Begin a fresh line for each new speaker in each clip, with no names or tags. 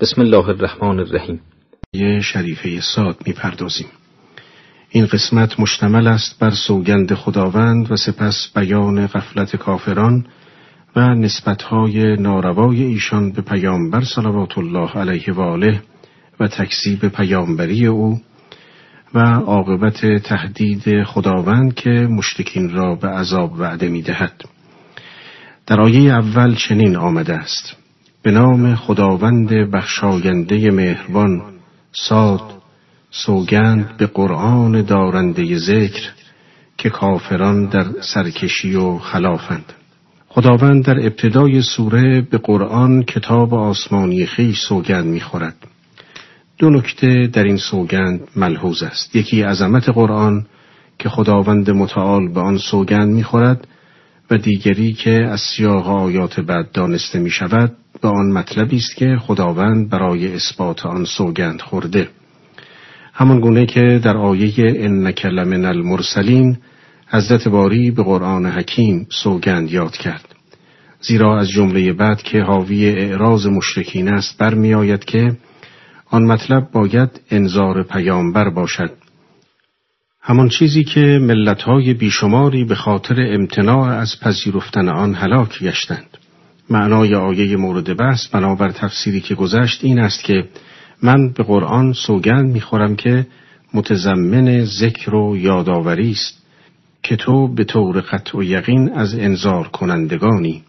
بسم الله الرحمن الرحیم.
یه شریفه ساد می‌پردازیم. این قسمت مشتمل است بر سوگند خداوند و سپس بیان غفلت کافران و نسبتهای ناروای ایشان به پیامبر صلوات الله علیه و آله و تکذیب پیامبری او و عاقبت تهدید خداوند که مشتکین را به عذاب وعده می‌دهد. در آیه اول چنین آمده است. به نام خداوند بخشاینده مهربان ساد سوگند به قرآن دارنده ذکر که کافران در سرکشی و خلافند. خداوند در ابتدای سوره به قرآن کتاب آسمانی خیش سوگند می‌خورد. دو نکته در این سوگند ملحوظ است. یکی عظمت قرآن که خداوند متعال به آن سوگند می‌خورد و دیگری که از سیاق آیات بعد دانسته می شود به آن مطلبی است که خداوند برای اثبات آن سوگند خورده. همان گونه که در آیه انک لمن المرسلین حضرت باری به قرآن حکیم سوگند یاد کرد. زیرا از جمله بعد که حاوی اعراض مشرکین است برمیآید که آن مطلب باید انظار پیامبر باشد. همان چیزی که ملتهای بیشماری به خاطر امتناع از پذیرفتن آن هلاک گشتند. معنای آیه مورد بحث بنابر تفسیری که گذشت این است که من به قرآن سوگند می‌خورم که متضمن ذکر و یادآوری است که تو به طور قطع و یقین از انذار کنندگانی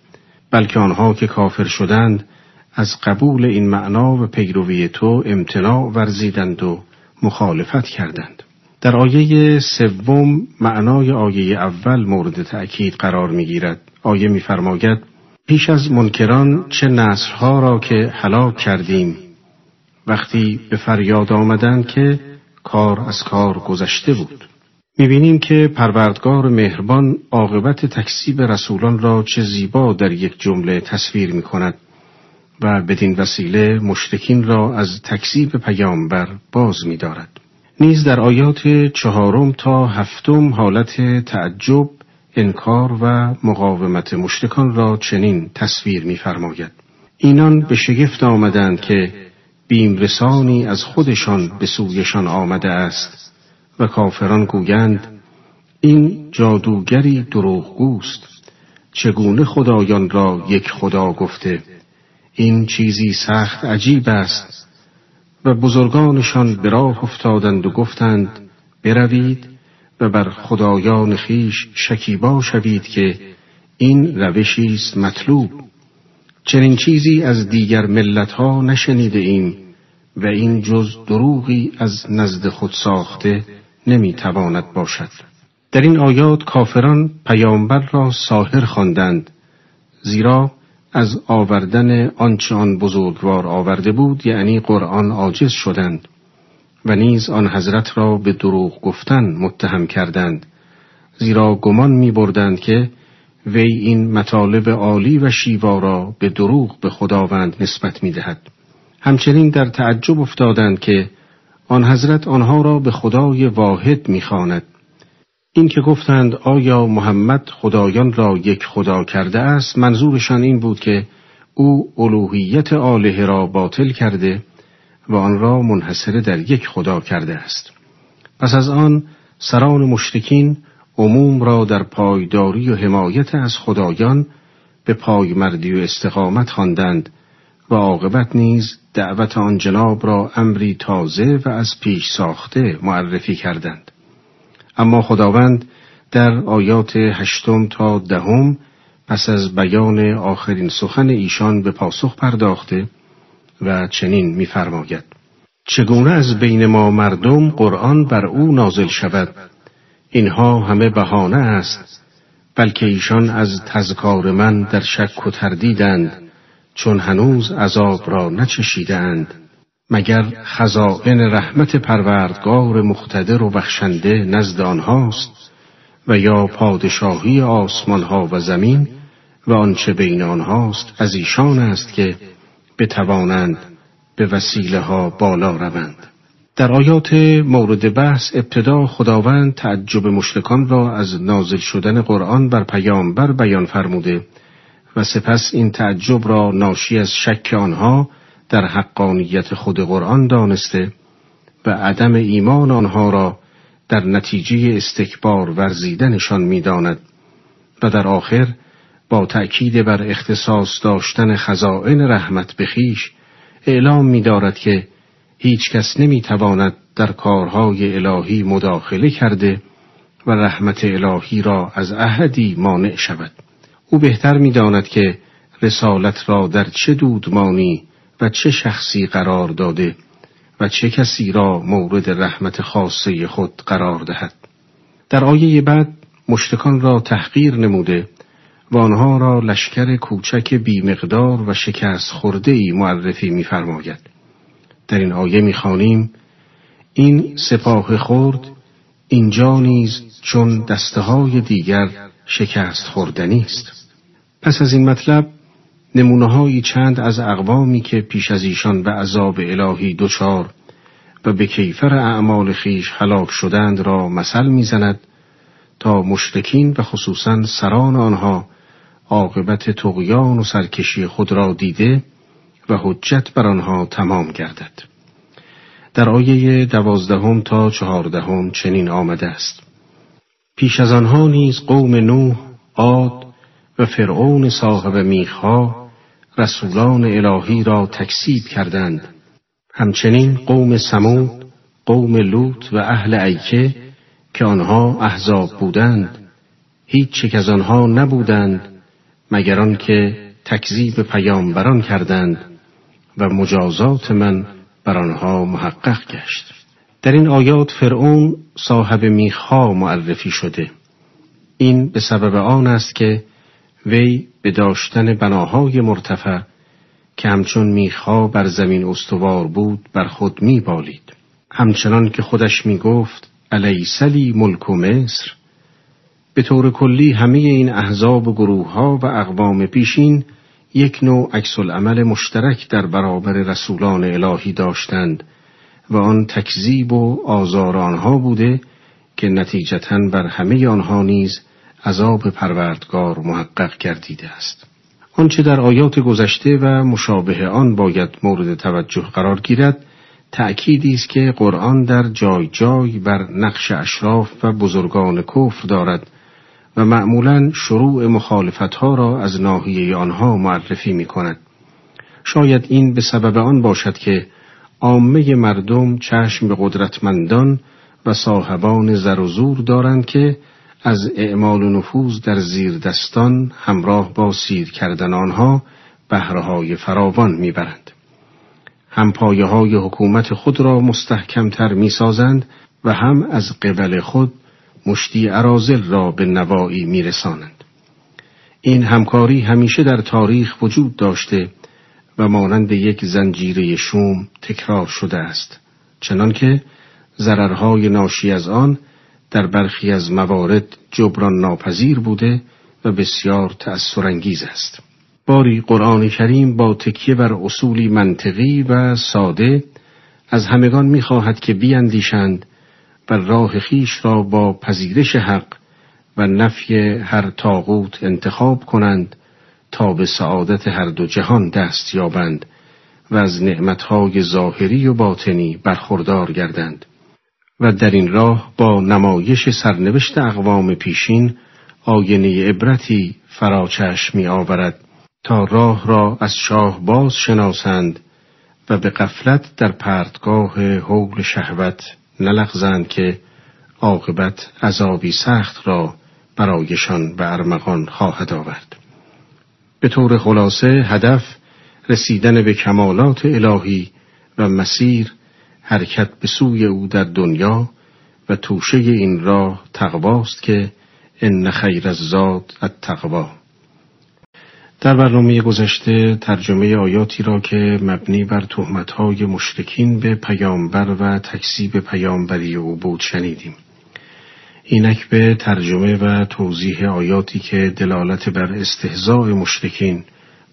بلکه آنها که کافر شدند از قبول این معنا و پیروی تو امتناع ورزیدند و مخالفت کردند. در آیه سوم معنای آیه اول مورد تأکید قرار می‌گیرد. آیه میفرماید پیش از منکران چه نسلها را که هلاک کردیم وقتی به فریاد آمدند که کار از کار گذشته بود می‌بینیم که پروردگار مهربان عاقبت تکسیب رسولان را چه زیبا در یک جمله تصویر می کند و بدین وسیله مشرکین را از تکسیب پیامبر باز می دارد. نیز در آیات چهارم تا هفتم حالت تعجب انکار و مقاومت مشتکان را چنین تصویر می‌فرماید. اینان به شگفت آمدند که بیمرسانی از خودشان به سویشان آمده است و کافران گویند این جادوگری دروغگوست. چگونه خدایان را یک خدا گفته؟ این چیزی سخت عجیب است. و بزرگانشان به راه افتادند و گفتند بروید و بر خدایان خیش شکیبا شوید که این روشی است مطلوب. چنین چیزی از دیگر ملتها نشنیده ایم و این جز دروغی از نزد خود ساخته نمی‌تواند باشد. در این آیات کافران پیامبر را ساحر خواندند زیرا از آوردن آنچه آن بزرگوار آورده بود یعنی قرآن عاجز شدند. و نیز آن حضرت را به دروغ گفتن متهم کردند زیرا گمان می بردند که وی این مطالب عالی و شیوا را به دروغ به خداوند نسبت می دهد. همچنین در تعجب افتادند که آن حضرت آنها را به خدای واحد می خاند. این که گفتند آیا محمد خدایان را یک خدا کرده است منظورشان این بود که او الوهیت آله را باطل کرده و آن را منحصر در یک خدا کرده است. پس از آن سران مشتکین عموم را در پایداری و حمایت از خدایان به پایمردی و استقامت خواندند و عاقبت نیز دعوت آن جناب را امری تازه و از پیش ساخته معرفی کردند. اما خداوند در آیات هشتم تا دهم پس از بیان آخرین سخن ایشان به پاسخ پرداخته و چنین می‌فرماید. چگونه از بین ما مردم قرآن بر او نازل شود؟ اینها همه بهانه است بلکه ایشان از تذکار من در شک و تردیدند چون هنوز عذاب را نچشیدند مگر خزائن رحمت پروردگار مختدر و بخشنده نزد آنهاست؟ و یا پادشاهی آسمان ها و زمین و آنچه بین آنهاست از ایشان است که بتوانند به وسیله ها بالا روند. در آیات مورد بحث ابتدا خداوند تعجب مشرکان را از نازل شدن قرآن بر پیامبر بیان فرموده و سپس این تعجب را ناشی از شک آنها در حقانیت خود قرآن دانسته و عدم ایمان آنها را در نتیجه استکبار ورزیدنشان می‌داند و در آخر با تأکید بر اختصاص داشتن خزائن رحمت بخیش اعلام می دارد که هیچ کس نمی تواند در کارهای الهی مداخله کرده و رحمت الهی را از احدی مانع شود. او بهتر می داند که رسالت را در چه دودمانی و چه شخصی قرار داده و چه کسی را مورد رحمت خاصه خود قرار دهد. در آیه بعد مشتکان را تحقیر نموده و آنها را لشکر کوچک بیمقدار و شکست خورده ای معرفی می‌فرماید. در این آیه می‌خوانیم این سپاه خورد اینجا نیز چون دسته های دیگر شکست خوردنی است. پس از این مطلب نمونه چند از اقوامی که پیش از ایشان به عذاب الهی دچار و به کیفر اعمال خیش هلاک شدند را مثل می‌زند تا مشرکین و خصوصا سران آنها عاقبت تقیان و سرکشی خود را دیده و حجت بر آنها تمام گردد. در آیه دوازدهم تا چهاردهم چنین آمده است. پیش از آنها نیز قوم نوح عاد و فرعون صاحب میخها رسولان الهی را تکسیب کردند. همچنین قوم سمود قوم لوط و اهل ایکه که آنها احزاب بودند هیچ چک از آنها نبودند مگر آنکه تکذیب پیامبران کردند و مجازات من بر آنها محقق گشت. در این آیات فرعون صاحب میخها معرفی شده. این به سبب آن است که وی به داشتن بناهای مرتفع که همچون میخها بر زمین استوار بود بر خود میبالید. همچنان که خودش می‌گفت علیسلی ملک و مصر؟ به طور کلی همه این احزاب و گروه ها و اقوام پیشین یک نوع عکس عمل مشترک در برابر رسولان الهی داشتند و آن تکذیب و آزار آنها بوده که نتیجتا بر همه آنها نیز عذاب پروردگار محقق گردیده است. آنچه در آیات گذشته و مشابه آن باید مورد توجه قرار گیرد تأکیدی است که قرآن در جای جای بر نقش اشراف و بزرگان کفر دارد و معمولا شروع مخالفت ها را از ناحیه آنها معرفی می کند. شاید این به سبب آن باشد که عامه مردم چشم به قدرتمندان و صاحبان زر و زور دارند که از اعمال و نفوذ در زیر دستان همراه با سیر کردن آنها بهرهای فراوان می‌برند. هم پایه های حکومت خود را مستحکمتر می سازند و هم از قبل خود مشتی عرازل را به نوایی می رسانند. این همکاری همیشه در تاریخ وجود داشته و مانند یک زنجیره شوم تکرار شده است چنانکه ضررهای ناشی از آن در برخی از موارد جبران ناپذیر بوده و بسیار تأثرانگیز است باری قرآن کریم با تکیه بر اصولی منطقی و ساده از همگان می‌خواهد که بیاندیشند و راه خیش را با پذیرش حق و نفی هر تاغوت انتخاب کنند تا به سعادت هر دو جهان دست یابند و از نعمتهای ظاهری و باطنی برخوردار گردند. و در این راه با نمایش سرنوشت اقوام پیشین آینه عبرتی فراچش می آورد تا راه را از شاه باز شناسند و به قفلت در پرتگاه حول شهوت نلغزند که عاقبت عذابی سخت را برایشان به ارمغان خواهد آورد. به طور خلاصه هدف رسیدن به کمالات الهی و مسیر حرکت به سوی او در دنیا و توشه این راه تقواست که ان خیر الزاد التقوا در برنامه گذشته ترجمه آیاتی را که مبنی بر تهمتهای مشرکین به پیامبر و تکسیب پیامبری او بود شنیدیم. اینک به ترجمه و توضیح آیاتی که دلالت بر استهزاء مشرکین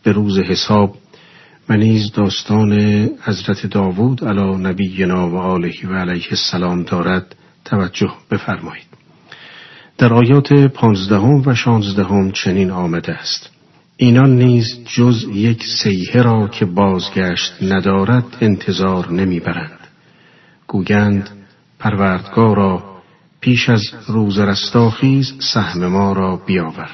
به روز حساب و نیز داستان حضرت داوود علی نبینا و آله و علیه السلام دارد توجه بفرمایید. در آیات پانزدهم و شانزدهم چنین آمده است. اینان نیز جز یک سیه را که بازگشت ندارد انتظار نمی‌برند. گویند پروردگارا پیش از روز رستاخیز سهم ما را بیاور.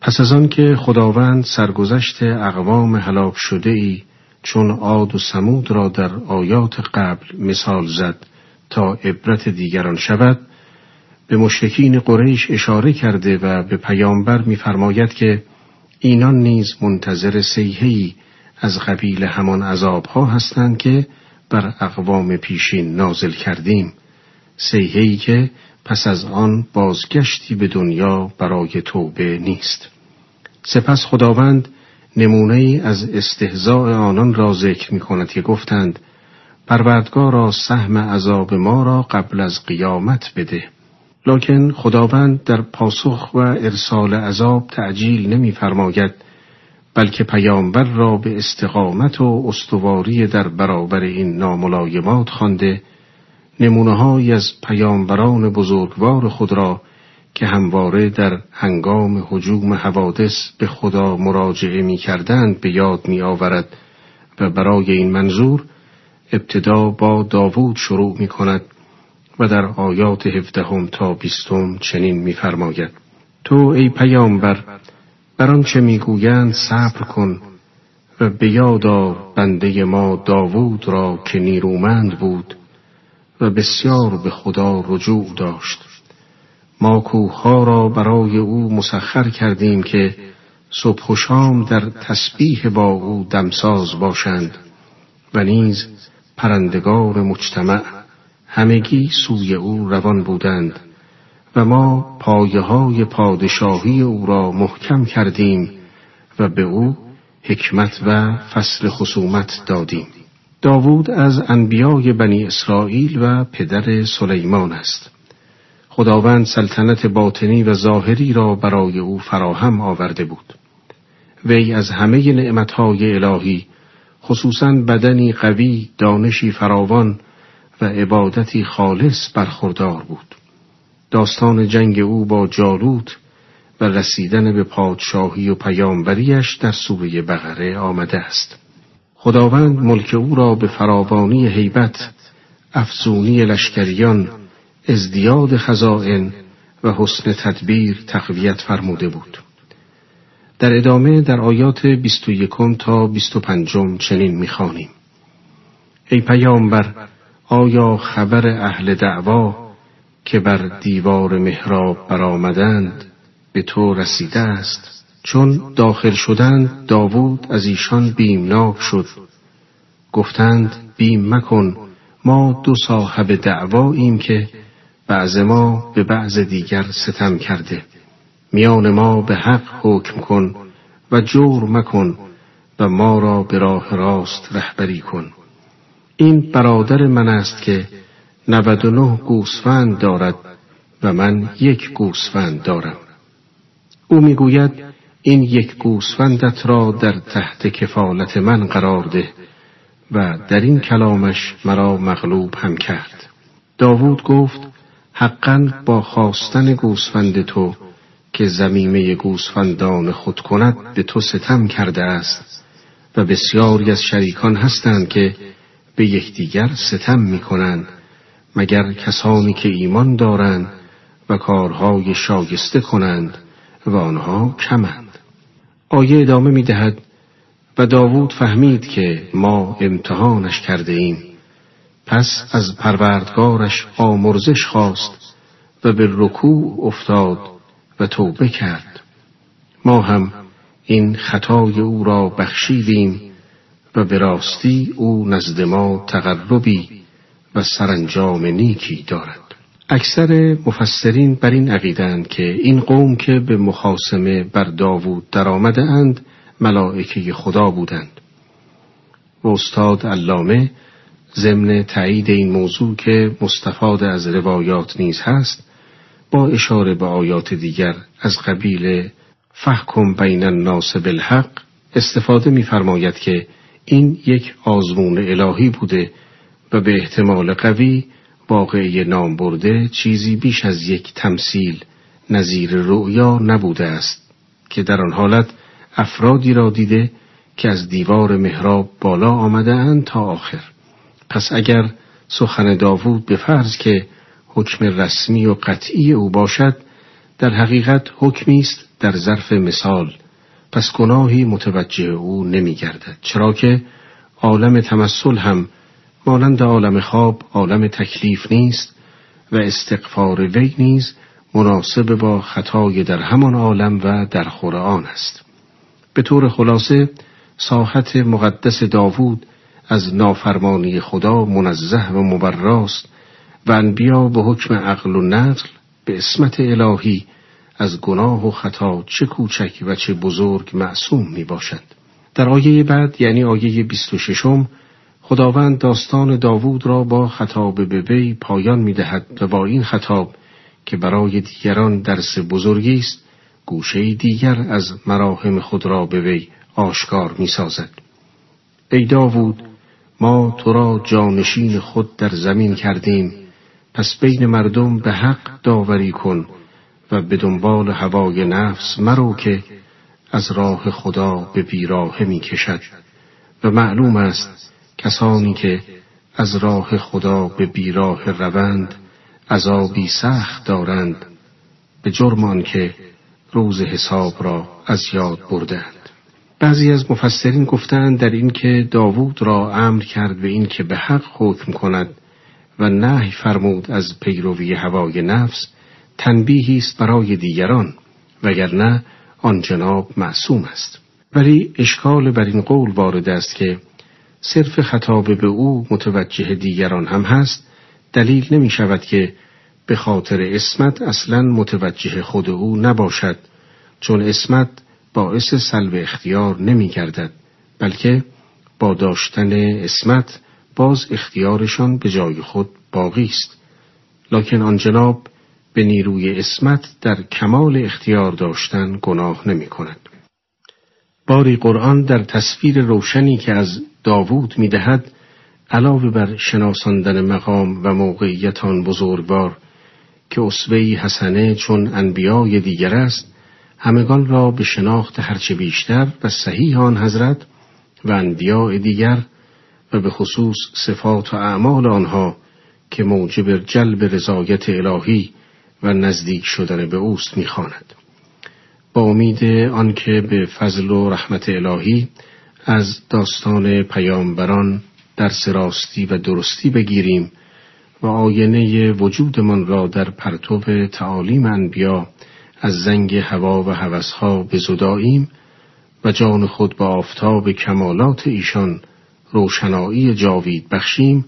پس از آن که خداوند سرگذشت اقوام هلاک شده ای چون عاد و سمود را در آیات قبل مثال زد تا عبرت دیگران شود به مشرکین قریش اشاره کرده و به پیامبر می‌فرماید که اینان نیز منتظر سیهی از قبیل همان عذابها هستند که بر اقوام پیشین نازل کردیم. سیهی که پس از آن بازگشتی به دنیا برای توبه نیست. سپس خداوند نمونه ای از استهزاء آنان را ذکر می کند که گفتند پروردگارا سهم عذاب ما را قبل از قیامت بده. لکن خداوند در پاسخ و ارسال عذاب تعجیل نمیفرماید بلکه پیامبر را به استقامت و استواری در برابر این ناملایمات خوانده نمونه از پیامبران بزرگوار خود را که همواره در هنگام حجوم حوادث به خدا مراجعه می کردند به یاد می آورد و برای این منظور ابتدا با داوود شروع می کند و در آیات هفدهم تا بیستم چنین میفرماید. تو ای پیامبر بر آنچه می‌گویند صبر کن و به یاد بنده ما داوود را که نیرومند بود و بسیار به خدا رجوع داشت. ما کوهها را برای او مسخر کردیم که صبح و شام در تسبیح با او دمساز باشند و نیز پرندگان مجتمع. همگی سوی او روان بودند و ما پایه های پادشاهی او را محکم کردیم و به او حکمت و فصل خصومت دادیم. داوود از انبیای بنی اسرائیل و پدر سلیمان است. خداوند سلطنت باطنی و ظاهری را برای او فراهم آورده بود. وی از همه نعمتهای الهی خصوصا بدنی قوی دانشی فراوان و عبادتی خالص برخوردار بود. داستان جنگ او با جالوت و رسیدن به پادشاهی و پیامبریش در سوره بقره آمده است. خداوند ملک او را به فراوانی هیبت افزونی لشکریان ازدیاد خزائن و حسن تدبیر تقویت فرموده بود. در ادامه در آیات 21 تا 25 چنین می‌خوانیم. ای پیامبر آیا خبر اهل دعوا که بر دیوار محراب برآمدند به تو رسیده است؟ چون داخل شدند داوود از ایشان بیمناک شد. گفتند بیم مکن ما دو صاحب دعواییم که بعض ما به بعض دیگر ستم کرده. میان ما به حق حکم کن و جور مکن و ما را به راه راست رهبری کن. این برادر من است که 99 گوسفند دارد و من یک گوسفند دارم. او می‌گوید این یک گوسفندت را در تحت کفالت من قرار ده و در این کلامش مرا مغلوب هم کرد. داوود گفت حقا با خواستن گوسفند تو که زمیمه گوسفندان خود کند به تو ستم کرده است و بسیاری از شریکان هستند که به یکدیگر ستم می کنند مگر کسانی که ایمان دارند و کارهای شایسته کنند و آنها کمند. آیه ادامه می دهد و داوود فهمید که ما امتحانش کرده ایم. پس از پروردگارش آمرزش خواست و به رکوع افتاد و توبه کرد. ما هم این خطای او را بخشیدیم و به راستی او نزد ما تقربی و سرانجام نیکی دارد. اکثر مفسرین بر این عقیدند که این قوم که به مخاسمه بر داوود درآمده اند ملائکه خدا بودند. و استاد علامه ضمن تایید این موضوع که مستفاد از روایات نیز هست با اشاره به آیات دیگر از قبیل فحکم بین الناس بالحق استفاده می‌فرماید که این یک آزمون الهی بوده و به احتمال قوی واقعی نام برده چیزی بیش از یک تمثیل نظیر رؤیا نبوده است که در آن حالت افرادی را دیده که از دیوار محراب بالا آمده تا آخر. پس اگر سخن داوود به فرض که حکم رسمی و قطعی او باشد در حقیقت حکمی است در ظرف مثال. پس گناهی متوجه او نمی گردد چرا که عالم تمثل هم مانند عالم خواب عالم تکلیف نیست و استقفار وی نیز مناسب با خطای در همان عالم و در خور است. به طور خلاصه ساحت مقدس داوود از نافرمانی خدا منزه و مبراست و انبیا به حکم عقل و نقل به اسمت الهی از گناه و خطا چه کوچک و چه بزرگ معصوم می باشد. در آیه بعد یعنی آیه 26 خداوند داستان داوود را با خطاب به وی پایان می دهد و با این خطاب که برای دیگران درس بزرگی است گوشه دیگر از مراهم خود را به وی آشکار می سازد. ای داوود ما تو را جانشین خود در زمین کردیم پس بین مردم به حق داوری کن و به دنبال هوای نفس مرو که از راه خدا به بیراه می کشد و معلوم است کسانی که از راه خدا به بیراه روند عذابی سخت دارند به جرمان که روز حساب را از یاد بردند بعضی از مفسرین گفتند در این که داوود را امر کرد به این که به حق حکم کند و نهی فرمود از پیروی هوای نفس تنبیهی است برای دیگران وگرنه آن جناب معصوم است. ولی اشکال بر این قول وارد است که صرف خطاب به او متوجه دیگران هم هست دلیل نمی شود که به خاطر اسمت اصلا متوجه خود او نباشد چون اسمت باعث سلب اختیار نمی گردد بلکه با داشتن اسمت باز اختیارشان به جای خود باقی است. لکن آن جناب به نیروی اسمت در کمال اختیار داشتن گناه نمی کند. باری قرآن در تصویر روشنی که از داوود می دهد علاوه بر شناساندن مقام و موقعیت آن بزرگوار که اصوهی حسنه چون انبیای دیگر است همگان را به شناخت هرچه بیشتر و صحیح آن حضرت و انبیاء دیگر و به خصوص صفات و اعمال آنها که موجب جلب رضایت الهی و نزدیک شدن به اوست می‌خواند. با امید آنکه به فضل و رحمت الهی از داستان پیامبران در راستی و درستی بگیریم و آینه وجودمان را در پرتو تعالیم انبیا از زنگ هوا و هوسها بزداییم و جان خود با آفتاب کمالات ایشان روشنایی جاوید بخشیم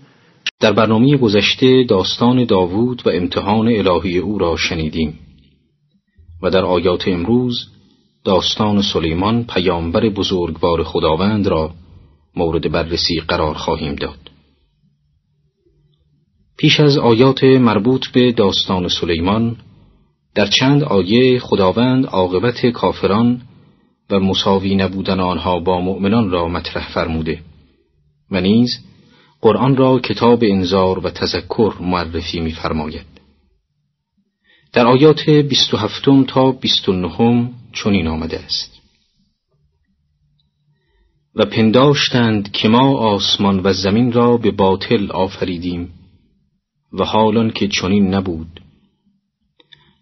در برنامه گذشته داستان داوود و امتحان الهی او را شنیدیم و در آیات امروز داستان سلیمان پیامبر بزرگوار خداوند را مورد بررسی قرار خواهیم داد. پیش از آیات مربوط به داستان سلیمان در چند آیه خداوند عاقبت کافران و مساوی نبودن آنها با مؤمنان را مطرح فرموده و نیز قرآن را کتاب انذار و تذکر معرفی می‌فرماید. در آیات 27 تا 29 چنین آمده است. و پنداشتند که ما آسمان و زمین را به باطل آفریدیم و حالان که چنین نبود.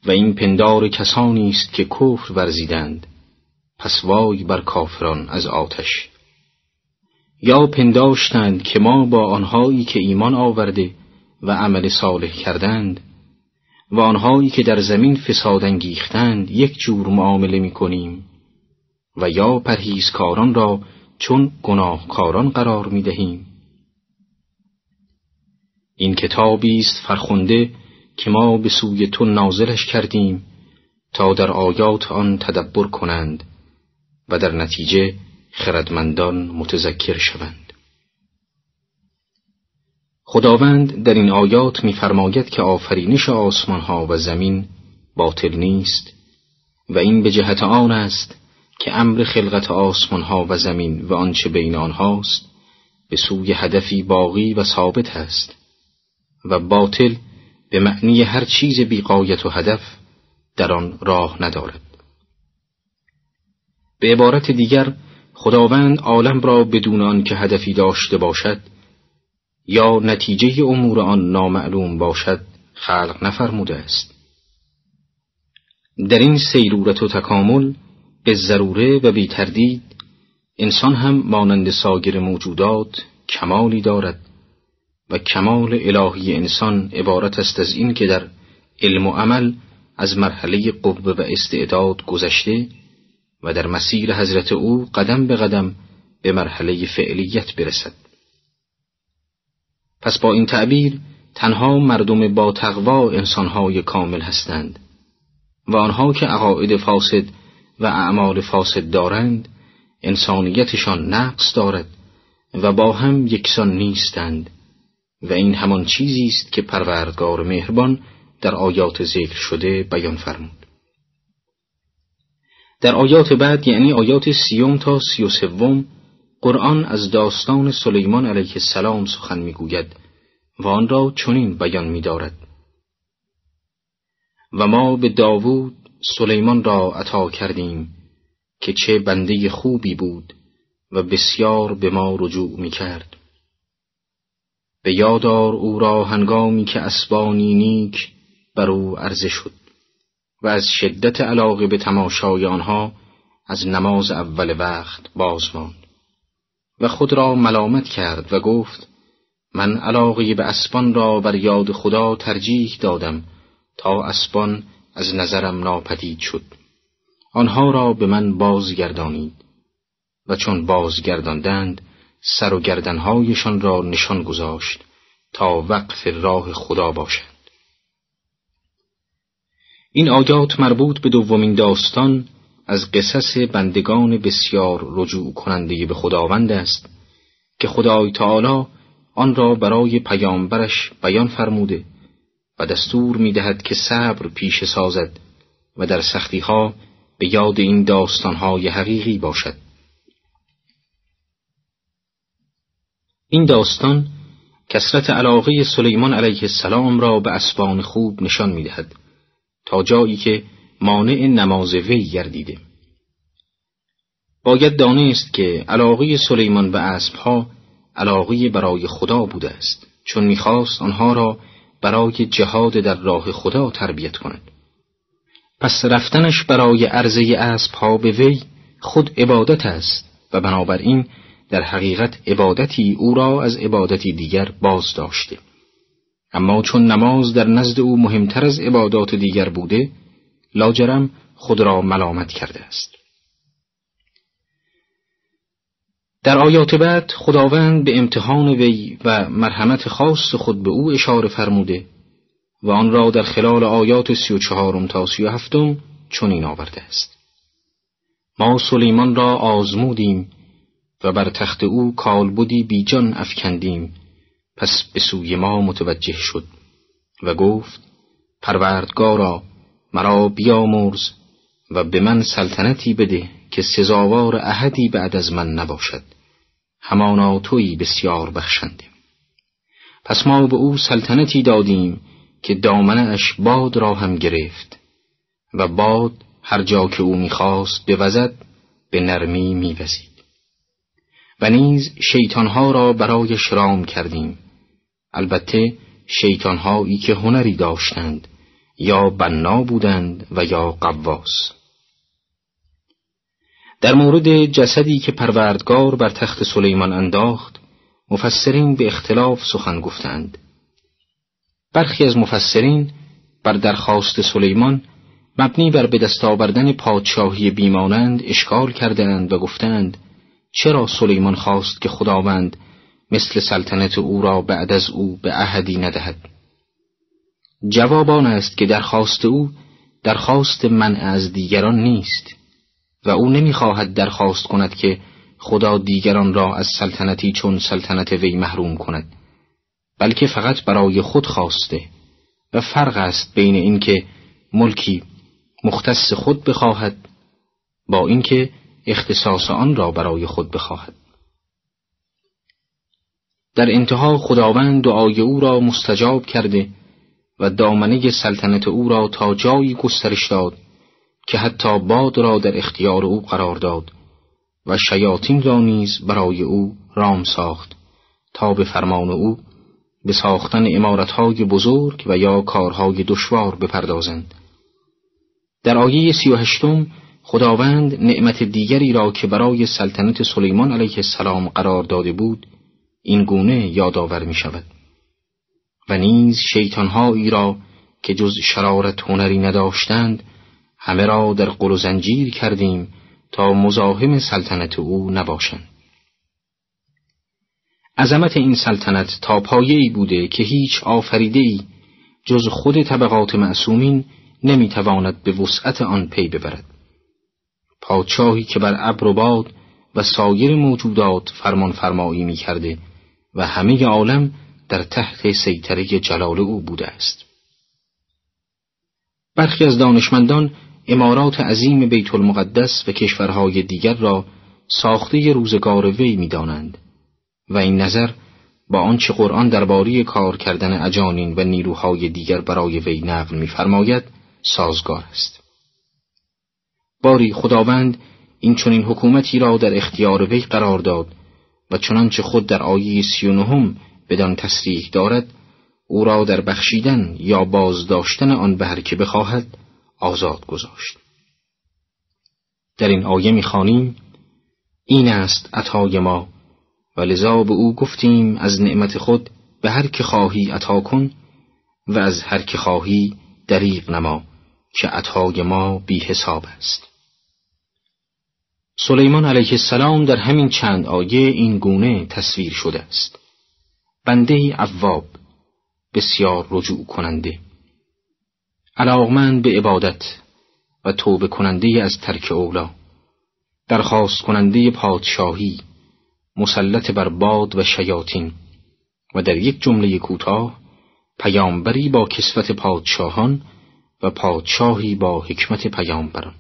و این پندار کسانی است که کفر ورزیدند پس وای بر کافران از آتش. یا پنداشتند که ما با آنهایی که ایمان آورده و عمل صالح کردند و آنهایی که در زمین فساد انگیختند یک جور معامله می کنیم و یا پرهیزکاران را چون گناهکاران قرار می دهیم. این کتابی است فرخنده که ما به سوی تو نازلش کردیم تا در آیات آن تدبر کنند و در نتیجه خردمندان متذکر شوند. خداوند در این آیات می‌فرماید که آفرینش آسمانها و زمین باطل نیست و این به جهت آن است که امر خلقت آسمانها و زمین و آنچه بین آنهاست به سوی هدفی باقی و ثابت است و باطل به معنی هر چیز بیقایت و هدف در آن راه ندارد. به عبارت دیگر خداوند عالم را بدون آن که هدفی داشته باشد یا نتیجه امور آن نامعلوم باشد خلق نفرموده است. در این سیرورت و تکامل به ضروره و بی تردید انسان هم مانند ساگر موجودات کمالی دارد و کمال الهی انسان عبارت است از این که در علم و عمل از مرحله قوه و استعداد گذشته و در مسیر حضرت او قدم به قدم به مرحله فعلیت برسد. پس با این تعبیر تنها مردم با تقوا انسانهای کامل هستند و آنها که عقاید فاسد و اعمال فاسد دارند انسانیتشان نقص دارد و با هم یکسان نیستند و این همان چیزی است که پروردگار مهربان در آیات ذکر شده بیان فرمود. در آیات بعد یعنی آیات سیوم تا سی و سوم قرآن از داستان سلیمان علیه السلام سخن می‌گوید و آن را چنین بیان می‌دارد و ما به داوود سلیمان را عطا کردیم که چه بنده خوبی بود و بسیار به ما رجوع می کرد. به یادار او را هنگامی که اسبانی نیک بر او عرضه شد و از شدت علاقه به تماشای آنها از نماز اول وقت باز ماند. و خود را ملامت کرد و گفت من علاقه به اسبان را بر یاد خدا ترجیح دادم تا اسبان از نظرم ناپدید شد. آنها را به من بازگردانید. و چون بازگرداندند سر و گردنهایشان را نشان گذاشت تا وقف راه خدا باشند این آیات مربوط به دومین داستان از قصص بندگان بسیار رجوع کننده به خداوند است که خدای تعالی آن را برای پیامبرش بیان فرموده و دستور می دهد که صبر پیش سازد و در سختی ها به یاد این داستانهای حقیقی باشد. این داستان کسرت علاقه سلیمان علیه السلام را به اسبان خوب نشان می دهد تا جایی که مانع نماز وی گردیده باید دانست که علاقه سلیمان به اسبها علاقه برای خدا بوده است چون می‌خواست آنها را برای جهاد در راه خدا تربیت کند. پس رفتنش برای عرضه اسب ها به وی خود عبادت است و بنابراین در حقیقت عبادتی او را از عبادتی دیگر باز داشته اما چون نماز در نزد او مهمتر از عبادات دیگر بوده لاجرم خود را ملامت کرده است. در آیات بعد خداوند به امتحان وی و مرحمت خاص خود به او اشاره فرموده و آن را در خلال آیات سی و چهارم تا سی و هفتم چنین آورده است. ما سلیمان را آزمودیم و بر تخت او کالبدی بیجان افکندیم پس به سوی ما متوجه شد و گفت پروردگارا مرا بیامرز و به من سلطنتی بده که سزاوار احدی بعد از من نباشد. همانا تویی بسیار بخشنده. پس ما به او سلطنتی دادیم که دامنش باد را هم گرفت و باد هر جا که او می‌خواست بوزد به نرمی میوزید. و نیز شیطانها را برای شرام کردیم. البته شیطانهایی که هنری داشتند یا بنا بودند و یا قواس در مورد جسدی که پروردگار بر تخت سلیمان انداخت مفسرین به اختلاف سخن گفتند. برخی از مفسرین بر درخواست سلیمان مبنی بر به دست آوردن پادشاهی بیمانند اشکال کردند و گفتند چرا سلیمان خواست که خداوند مثل سلطنت او را بعد از او به احدی ندهد. جواب آن است که درخواست او درخواست منع از دیگران نیست و او نمی‌خواهد درخواست کند که خدا دیگران را از سلطنتی چون سلطنت وی محروم کند بلکه فقط برای خود خواسته و فرق است بین اینکه ملکی مختص خود بخواهد با اینکه اختصاص آن را برای خود بخواهد. در انتها خداوند دعای او را مستجاب کرده و دامنه سلطنت او را تا جایی گسترش داد که حتی باد را در اختیار او قرار داد و شیاطین را نیز برای او رام ساخت تا به فرمان او به ساختن امارتهای بزرگ و یا کارهای دشوار بپردازند. در آیه سی و هشتم خداوند نعمت دیگری را که برای سلطنت سلیمان علیه السلام قرار داده بود این گونه یادآور می شود و نیز شیطانهایی را که جز شرارت هنری نداشتند همه را در قل و زنجیر کردیم تا مزاحم سلطنت او نباشند. عظمت این سلطنت تا پایه‌ای بوده که هیچ آفریده‌ای جز خود طبقات معصومین نمی‌تواند به وسعت آن پی ببرد. پادشاهی که بر ابر و باد و سایر موجودات فرمان فرمایی می کرده و همه عالم در تحت سیطره جلال او بوده است. برخی از دانشمندان امارات عظیم بیت المقدس و کشورهای دیگر را ساخته روزگار وی می‌دانند و این نظر با آنچه قرآن درباره کار کردن اجانین و نیروهای دیگر برای وی نقل می‌فرماید سازگار است. باری خداوند این چنین حکومتی را در اختیار وی قرار داد و چنانچه خود در آیه سی و نهم بدان تصریح دارد او را در بخشیدن یا بازداشتن آن به هر که بخواهد آزاد گذاشت. در این آیه می‌خوانیم این است عطای ما و لذا به او گفتیم از نعمت خود به هر که خواهی عطا کن و از هر که خواهی دریغ نما که عطای ما بی حساب است. سلیمان علیه السلام در همین چند آیه این گونه تصویر شده است. بنده عواب بسیار رجوع کننده. علاقمند به عبادت و توبه کننده از ترک اولا درخواست کننده پادشاهی مسلط بر باد و شیاطین. و در یک جمله کوتاه پیامبری با کسوت پادشاهان و پادشاهی با حکمت پیامبران.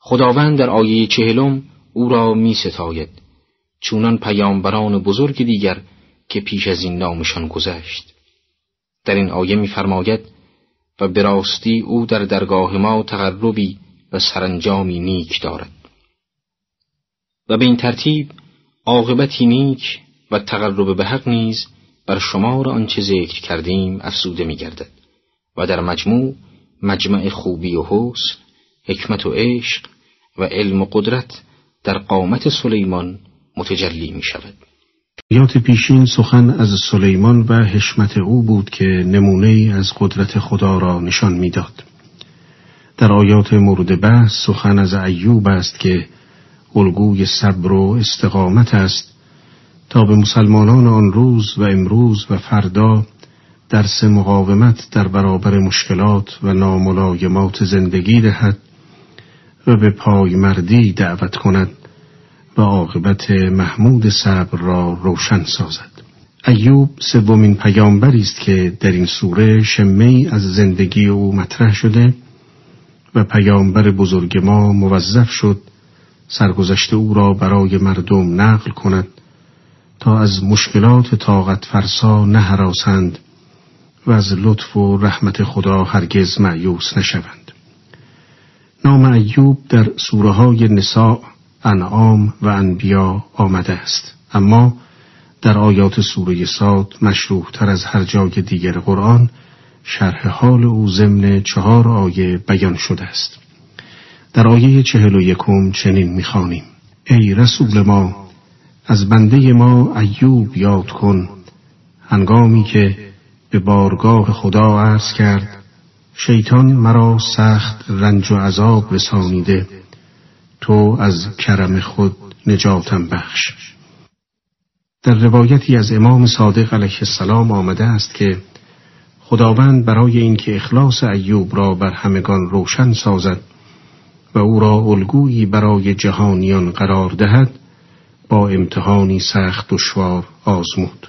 خداوند در آیه چهلم او را می ستاید چونان پیامبران بزرگ دیگر که پیش از این نامشان گذشت. در این آیه می‌فرماید و به راستی او در درگاه ما تقربی و سرانجامی نیک دارد. و به این ترتیب عاقبتی نیک و تقرب به حق نیز بر شمار آنچه ذکر کردیم افزوده می‌گردد و در مجموع مجمع خوبی و حسن حکمت و عشق و علم و قدرت در قامت سلیمان متجلی می شود.
آیات پیشین سخن از سلیمان و حشمت او بود که نمونه از قدرت خدا را نشان می‌داد. در آیات مورد بحث سخن از ایوب است که الگوی صبر و استقامت است تا به مسلمانان آن روز و امروز و فردا درس مقاومت در برابر مشکلات و ناملایمات زندگی دهد و به پایمردی دعوت کند و عاقبت محمود صبر را روشن سازد. ایوب سومین پیامبری است که در این سوره شمه از زندگی او مطرح شده و پیامبر بزرگ ما موظف شد سرگذشت او را برای مردم نقل کند تا از مشکلات طاقت فرسا نهراسند و از لطف و رحمت خدا هرگز معیوس نشوند. نام ایوب در سوره های نساء انعام و انبیا آمده است. اما در آیات سوره ساد مشروح تر از هر جای دیگر قرآن شرح حال او ضمن چهار آیه بیان شده است. در آیه چهل و یکم چنین می‌خوانیم. ای رسول ما از بنده ما ایوب یاد کن. هنگامی که به بارگاه خدا عرض کرد شیطان مرا سخت رنج و عذاب رسانیده. تو از کرم خود نجاتم بخش. در روایتی از امام صادق علیه السلام آمده است که خداوند برای اینکه اخلاص ایوب را بر همگان روشن سازد و او را الگویی برای جهانیان قرار دهد با امتحانی سخت دشوار آزمود.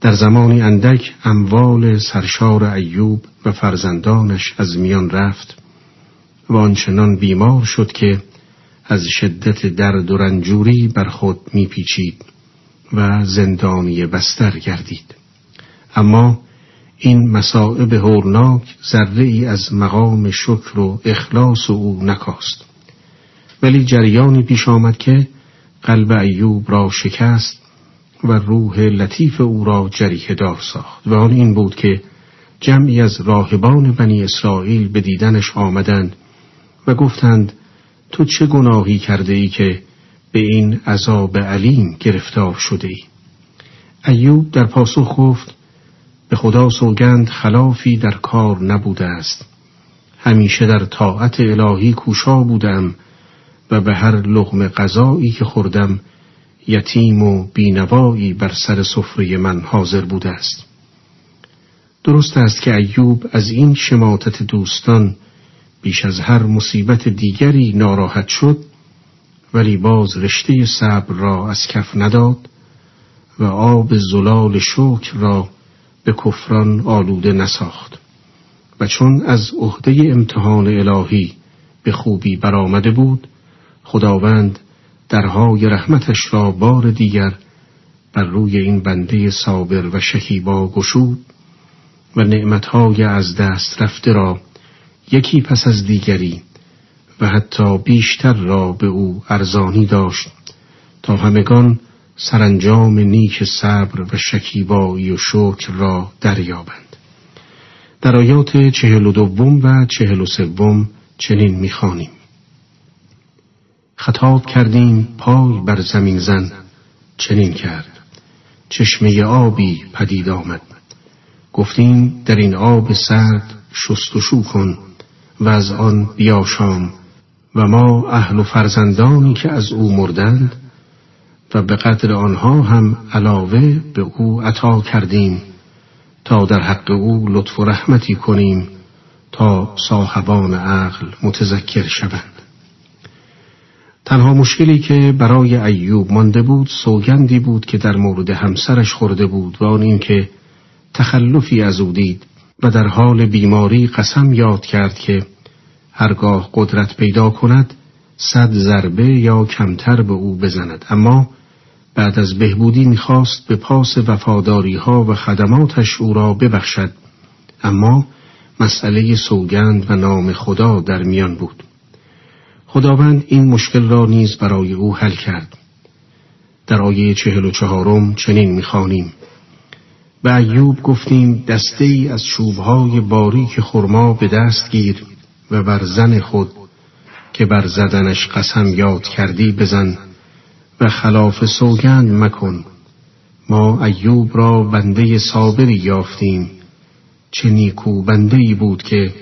در زمانی اندک اموال سرشار ایوب و فرزندانش از میان رفت و آنچنان بیمار شد که از شدت درد و رنجوری بر خود میپیچید و زندانی بستر گردید. اما این مسائب هورناک ذره ای از مقام شکر و اخلاص او نکاست. ولی جریانی پیش آمد که قلب ایوب را شکست و روح لطیف او را جریه دار ساخت. و آن این بود که جمعی از راهبان بنی اسرائیل به دیدنش آمدند و گفتند تو چه گناهی کرده ای که به این عذاب علیم گرفتار شده ای ایوب در پاسخ گفت به خدا سوگند خلافی در کار نبوده است. همیشه در طاعت الهی کوشا بودم و به هر لغم غذایی که خوردم یتیم و بینوایی بر سر سفره من حاضر بوده است. درست است که ایوب از این شماتت دوستان بیش از هر مصیبت دیگری ناراحت شد ولی باز رشته صبر را از کف نداد و آب زلال شکر را به کفران آلوده نساخت و چون از عهده امتحان الهی به خوبی برآمده بود خداوند درهای رحمتش را بار دیگر بر روی این بنده صابر و شکیبا گشود و نعمتهای از دست رفته را یکی پس از دیگری و حتی بیشتر را به او ارزانی داشت تا همگان سرانجام نیک صبر و شکیبایی و شکر را دریابند. در آیات چهل و دوم و چهل و سوم چنین می‌خوانیم. خطاب کردیم پای بر زمین زن. چنین کرد. چشمه آبی پدید آمد. گفتیم در این آب سرد شستشو کن و از آن بیاشام و ما اهل و فرزندانی که از او مردند و به قدر آنها هم علاوه به او عطا کردیم تا در حق او لطف و رحمتی کنیم تا صاحبان عقل متذکر شوند. تنها مشکلی که برای ایوب مانده بود سوگندی بود که در مورد همسرش خورده بود و آن اینکه تخلفی از او دید و در حال بیماری قسم یاد کرد که هرگاه قدرت پیدا کند صد ضربه یا کمتر به او بزند. اما بعد از بهبودی می‌خواست به پاس وفاداری ها و خدماتش او را ببخشد. اما مسئله سوگند و نام خدا در میان بود. خداوند این مشکل را نیز برای او حل کرد. در آیه چهل و چهارم چنین می‌خوانیم. به ایوب گفتیم دسته ای از چوبهای باریک خرما به دست گیر و بر زن خود که بر زدنش قسم یاد کردی بزن و خلاف سوگند مکن. ما ایوب را بنده صابری یافتیم. چه نیکو بنده ای بود که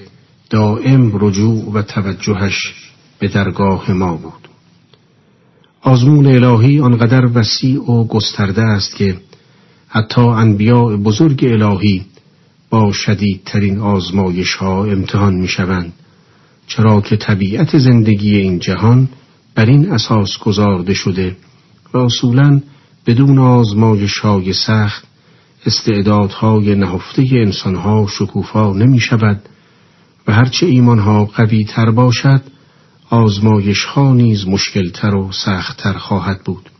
دائم رجوع و توجهش به درگاه ما بود. آزمون الهی آنقدر وسیع و گسترده است که حتی انبیاء بزرگ الهی با شدیدترین آزمایش ها امتحان می شوند. چرا که طبیعت زندگی این جهان بر این اساس گذارده شده و اصولا بدون آزمایش های سخت استعدادهای نهفته انسانها شکوفا نمی شود و هرچه ایمانها قوی تر باشد آزمایش ها نیز مشکلتر و سختتر خواهد بود.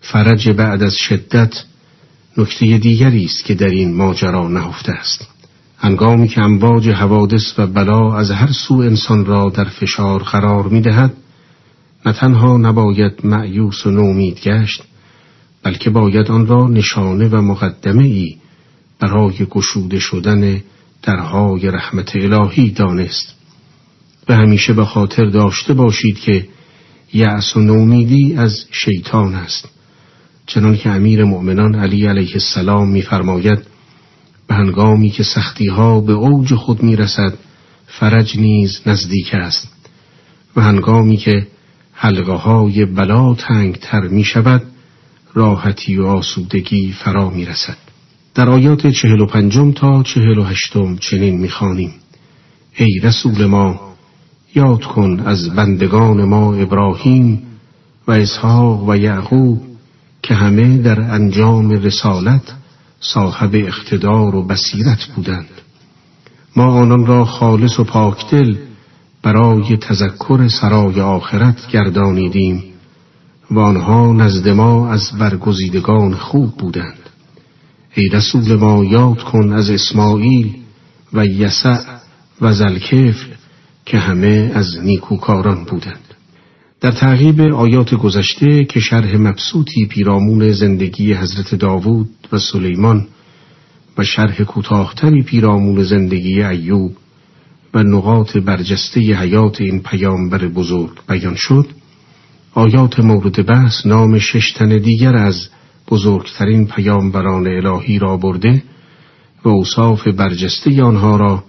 فرج بعد از شدت نکته دیگری است که در این ماجرا نهفته است. هنگامی که امواج حوادث و بلا از هر سو انسان را در فشار قرار می دهد نه تنها نباید معیوس و نومید گشت بلکه باید آن را نشانه و مقدمه ای برای گشوده شدن درهای رحمت الهی دانست. و همیشه به خاطر داشته باشید که یأس و نومیدی از شیطان است چنان که امیر مؤمنان علی علیه السلام میفرماید به هنگامی که سختی ها به اوج خود می‌رسد فرج نیز نزدیک است و هنگامی که حلقه های بلا تنگ تر می شود راحتی و آسودگی فرا می رسد. در آیات چهل و پنجم تا چهل و هشتم چنین می خانیم. ای رسول ما یاد کن از بندگان ما ابراهیم و اسحاق و یعقوب که همه در انجام رسالت صاحب اقتدار و بصیرت بودند. ما آنان را خالص و پاکدل برای تذکر سرای آخرت گردانیدیم و آنها نزد ما از برگزیدگان خوب بودند. ای رسول ما یاد کن از اسماعیل و یسع و زلکفل که همه از نیکوکاران بودند. در تعقیب آیات گذشته که شرح مبسوطی پیرامون زندگی حضرت داوود و سلیمان و شرح کوتاهتری پیرامون زندگی ایوب و نقاط برجسته حیات این پیامبر بزرگ بیان شد آیات مورد بحث نام شش تن دیگر از بزرگترین پیامبران الهی را برده و اوصاف برجسته آنها را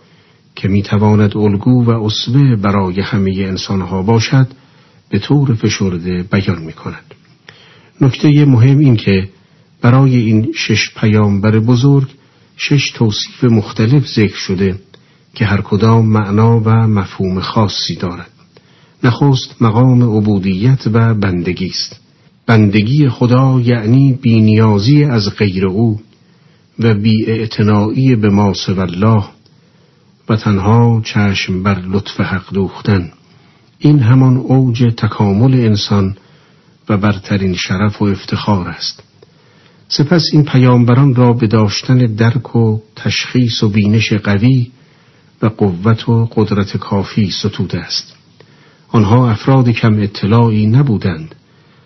که می‌تواند الگو و اسوه برای همه انسانها باشد به طور فشرده بیان می کند. نکته مهم این که برای این شش پیامبر بزرگ شش توصیف مختلف ذکر شده که هر کدام معنا و مفهوم خاصی دارد. نخست مقام عبودیت و بندگی است. بندگی خدا یعنی بینیازی از غیر او و بی به ما الله و تنها چشم بر لطف حق دوختن. این همان اوج تکامل انسان و برترین شرف و افتخار است. سپس این پیامبران را به داشتن درک و تشخیص و بینش قوی و قوت و قدرت کافی ستوده است. آنها افراد کم اطلاعی نبودند.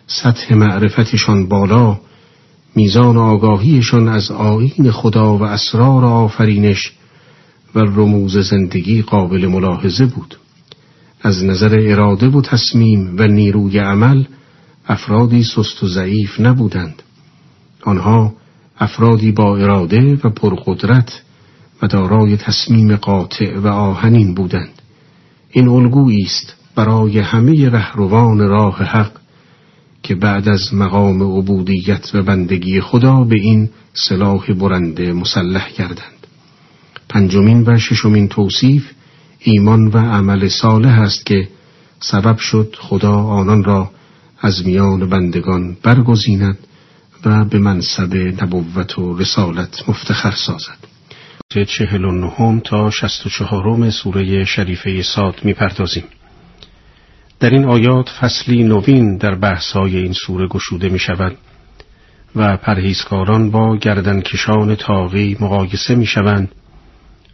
سطح معرفتشان بالا میزان آگاهیشان از آیین خدا و اسرار آفرینش و رموز زندگی قابل ملاحظه بود. از نظر اراده و تصمیم و نیروی عمل افرادی سست و ضعیف نبودند. آنها افرادی با اراده و پرقدرت و دارای تصمیم قاطع و آهنین بودند. این الگویی است برای همه رهروان راه حق که بعد از مقام عبودیت و بندگی خدا به این سلاح برنده مسلح گردند. پنجمین و ششمین توصیف ایمان و عمل صالح است که سبب شد خدا آنان را از میان بندگان برگزیند و به منصب نبوت و رسالت مفتخر سازد. چهل و نهم تا شست و چهارم سوره شریفه ساد می‌پردازیم. در این آیات فصلی نوین در بحثای این سوره گشوده می شود و پرهیزکاران با گردنکشان تاقی مقایسه می شوند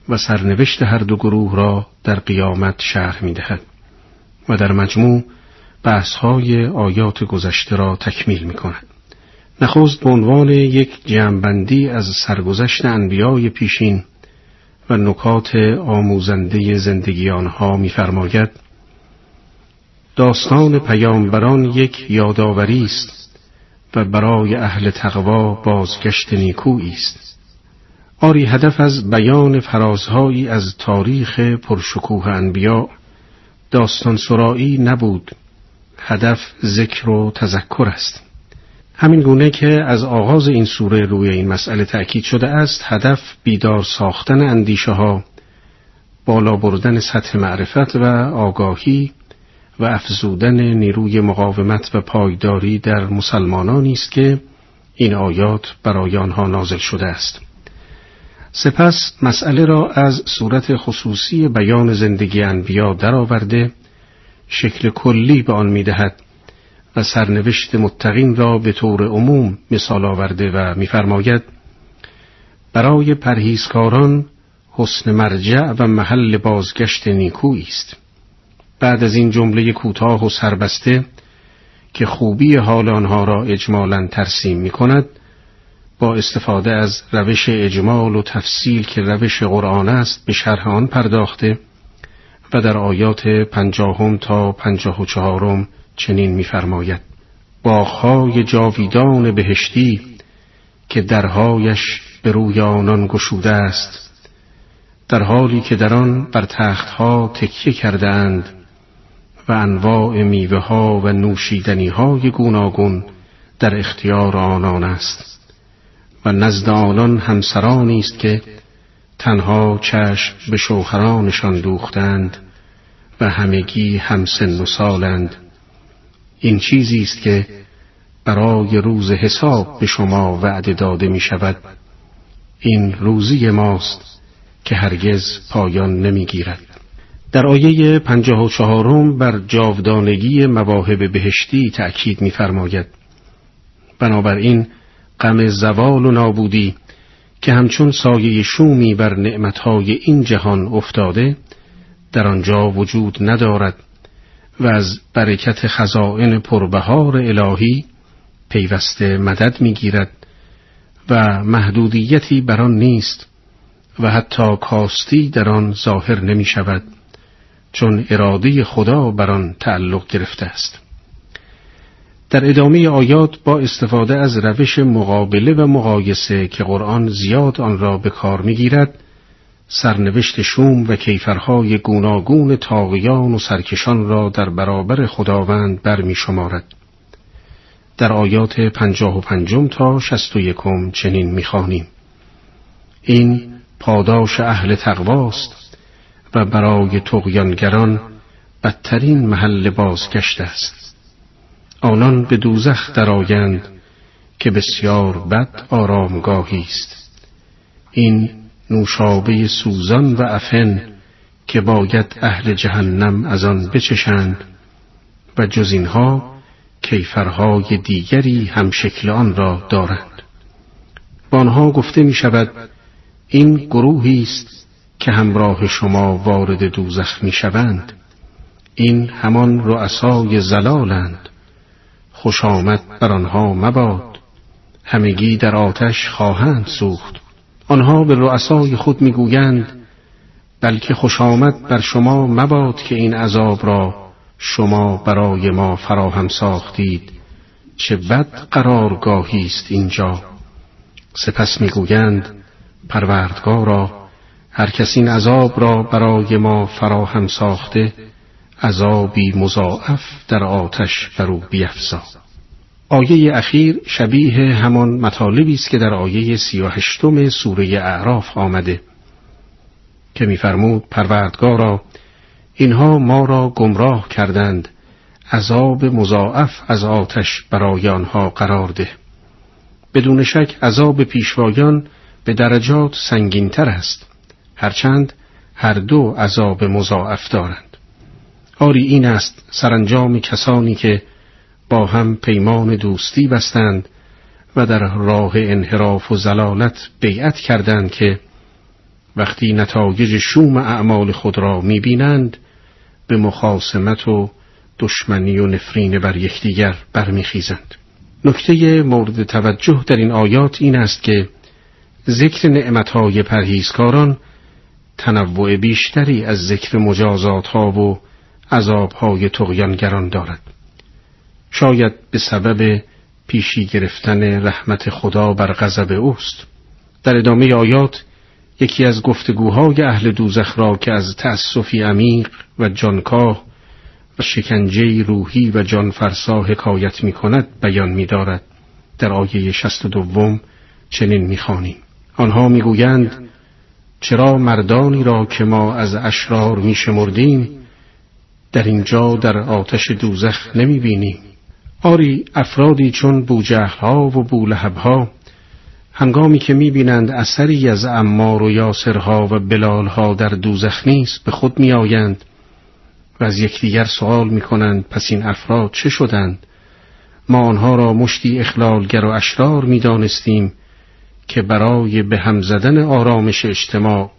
و سرنوشت هر دو گروه را در قیامت شرح می دهد و در مجموع بحثهای آیات گذشته را تکمیل می کند. نخست به عنوان یک جمعبندی از سرگذشت انبیای پیشین و نکات آموزنده زندگی آنها می‌فرماید داستان پیامبران یک یادآوری است و برای اهل تقوا بازگشت نیکویی است آری هدف از بیان فرازهایی از تاریخ پرشکوه انبیا. داستان سرایی نبود. هدف ذکر و تذکر است. همین گونه که از آغاز این سوره روی این مسئله تأکید شده است هدف بیدار ساختن اندیشه ها بالا بردن سطح معرفت و آگاهی و افزودن نیروی مقاومت و پایداری در مسلمانانی است که این آیات برای آنها نازل شده است. سپس مسئله را از صورت خصوصی بیان زندگی انبیا درآورده شکل کلی به آن می‌دهد و سرنوشت متقین را به طور عموم مثال آورده و میفرماید برای پرهیزکاران حسن مرجع و محل بازگشت نیکویی است. بعد از این جمله کوتاه و سربسته که خوبی حال آنها را اجمالا ترسیم می کند با استفاده از روش اجمال و تفصیل که روش قرآن است به شرح آن پرداخته و در آیات پنجاهم تا پنجاه و چهارم چنین می‌فرماید. باغهای جاویدان بهشتی که درهایش به روی آنان گشوده است در حالی که در آن بر تختها تکیه کردند و انواع میوه ها و نوشیدنی های گوناگون در اختیار آنان است. و نزد آنان همسرانی است که تنها چشم به شوهرانشان دوختند و همگی همسن و سالند. این چیزی است که برای روز حساب به شما وعده داده می شود این روزی ماست که هرگز پایان نمی گیرد در آیه پنجاه و چهارم بر جاودانگی مواهب بهشتی تأکید می‌فرماید. بنابراین غم زوال و نابودی که همچون سایه شومی بر نعمتهای این جهان افتاده در آنجا وجود ندارد و از برکت خزائن پربهار الهی پیوسته مدد می‌گیرد و محدودیتی بر آن نیست و حتی کاستی در آن ظاهر نمی شود چون اراده خدا بر آن تعلق گرفته است. در ادامه آیات با استفاده از روش مقابله و مقایسه که قرآن زیاد آن را به کار می‌گیرد سرنوشت شوم و کیفرهای گوناگون تاغیان و سرکشان را در برابر خداوند برمی شمارد. در آیات پنجاه و پنجم تا شست و یکم چنین می‌خوانیم این پاداش اهل تقواست و برای تقیانگران بدترین محل بازگشت است آنان به دوزخ درآیند که بسیار بد آرامگاهی است. این نوشابه سوزان و افن که باید اهل جهنم از آن بچشند و جز اینها کیفرهای دیگری هم شکل آن را دارند. با آنها گفته می شود این گروهی است که همراه شما وارد دوزخ می شوند این همان رؤسای زلالند. خوش آمد بر آنها مباد. همگی در آتش خواهند سوخت. آنها به رؤسای خود می‌گویند بلکه خوش آمد بر شما مباد که این عذاب را شما برای ما فراهم ساختید. چه بد قرارگاهی است اینجا. سپس می‌گویند پروردگارا هر کس این عذاب را برای ما فراهم ساخته عذابی مضاعف در آتش بر او بیفزا. آیه اخیر شبیه همان مطالبی است که در آیه سی و هشتم سوره اعراف آمده که میفرمود پروردگارا اینها ما را گمراه کردند. عذاب مضاعف از آتش برای آنها قرار ده. بدون شک عذاب پیشوایان به درجات سنگینتر است. هرچند هر دو عذاب مضاعف دارند. آری این است سرانجام کسانی که با هم پیمان دوستی بستند و در راه انحراف و زلالت بیعت کردند که وقتی نتایج شوم اعمال خود را می‌بینند به مخاسمت و دشمنی و نفرین بر یکدیگر برمیخیزند. نکته مورد توجه در این آیات این است که ذکر نعمتهای پرهیزکاران تنوع بیشتری از ذکر مجازات ها و عذاب های تغیانگران دارد شاید به سبب پیشی گرفتن رحمت خدا بر غضب اوست در ادامه آیات یکی از گفتگوهای اهل دوزخ را که از تأسفی عمیق و جانکاه و شکنجه روحی و جانفرسا حکایت می کند بیان می دارد. در آیه شست دوم چنین می خانیم. آنها می گویند چرا مردانی را که ما از اشرار می شمردیم در اینجا در آتش دوزخ نمی بینیم آری افرادی چون ها و ها هنگامی که می‌بینند اثری از امار و یاسرها و بلالها در دوزخ نیست به خود میآیند و از یکدیگر سوال می‌کنند پس این افراد چه شدند؟ ما آنها را مشتی اخلالگر و اشرار می‌دانستیم که برای به هم زدن آرامش اجتماع